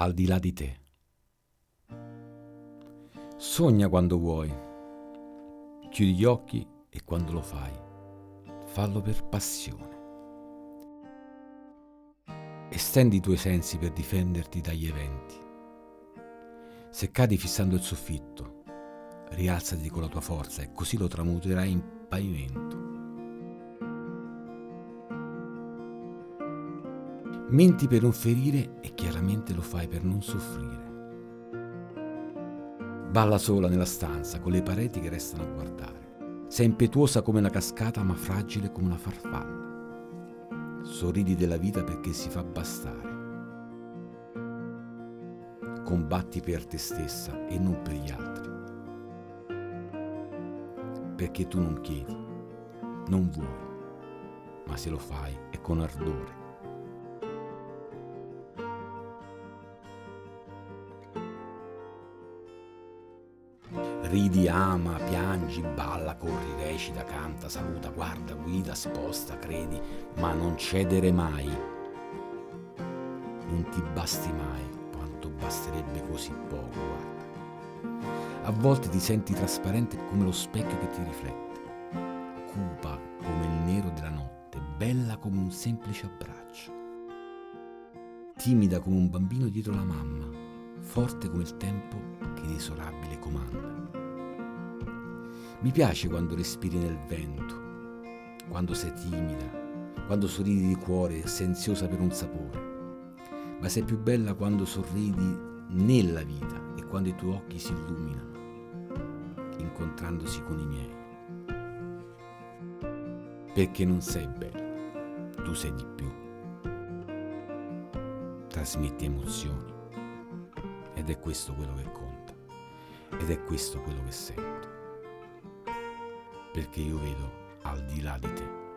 al di là di te. Sogna quando vuoi, chiudi gli occhi e quando lo fai, fallo per passione. Estendi i tuoi sensi per difenderti dagli eventi. Se cadi fissando il soffitto, rialzati con la tua forza e così lo tramuterai in pavimento. Menti per non ferire e chiaramente lo fai per non soffrire. Balla sola nella stanza con le pareti che restano a guardare. Sei impetuosa come una cascata ma fragile come una farfalla. Sorridi della vita perché si fa bastare. Combatti per te stessa e non per gli altri. Perché tu non chiedi, non vuoi, ma se lo fai è con ardore. Ridi, ama, piangi, balla, corri, recita, canta, saluta, guarda, guida, sposta, credi, ma non cedere mai. Non ti basti mai quanto basterebbe così poco, guarda. A volte ti senti trasparente come lo specchio che ti riflette, cupa come il nero della notte, bella come un semplice abbraccio, timida come un bambino dietro la mamma, forte come il tempo che inesorabile comanda. Mi piace quando respiri nel vento, quando sei timida, quando sorridi di cuore, senziosa per un sapore. Ma sei più bella quando sorridi nella vita e quando i tuoi occhi si illuminano, incontrandosi con i miei. Perché non sei bella, tu sei di più. Trasmetti emozioni ed è questo quello che conta ed è questo quello che sento perché io vedo al di là di te.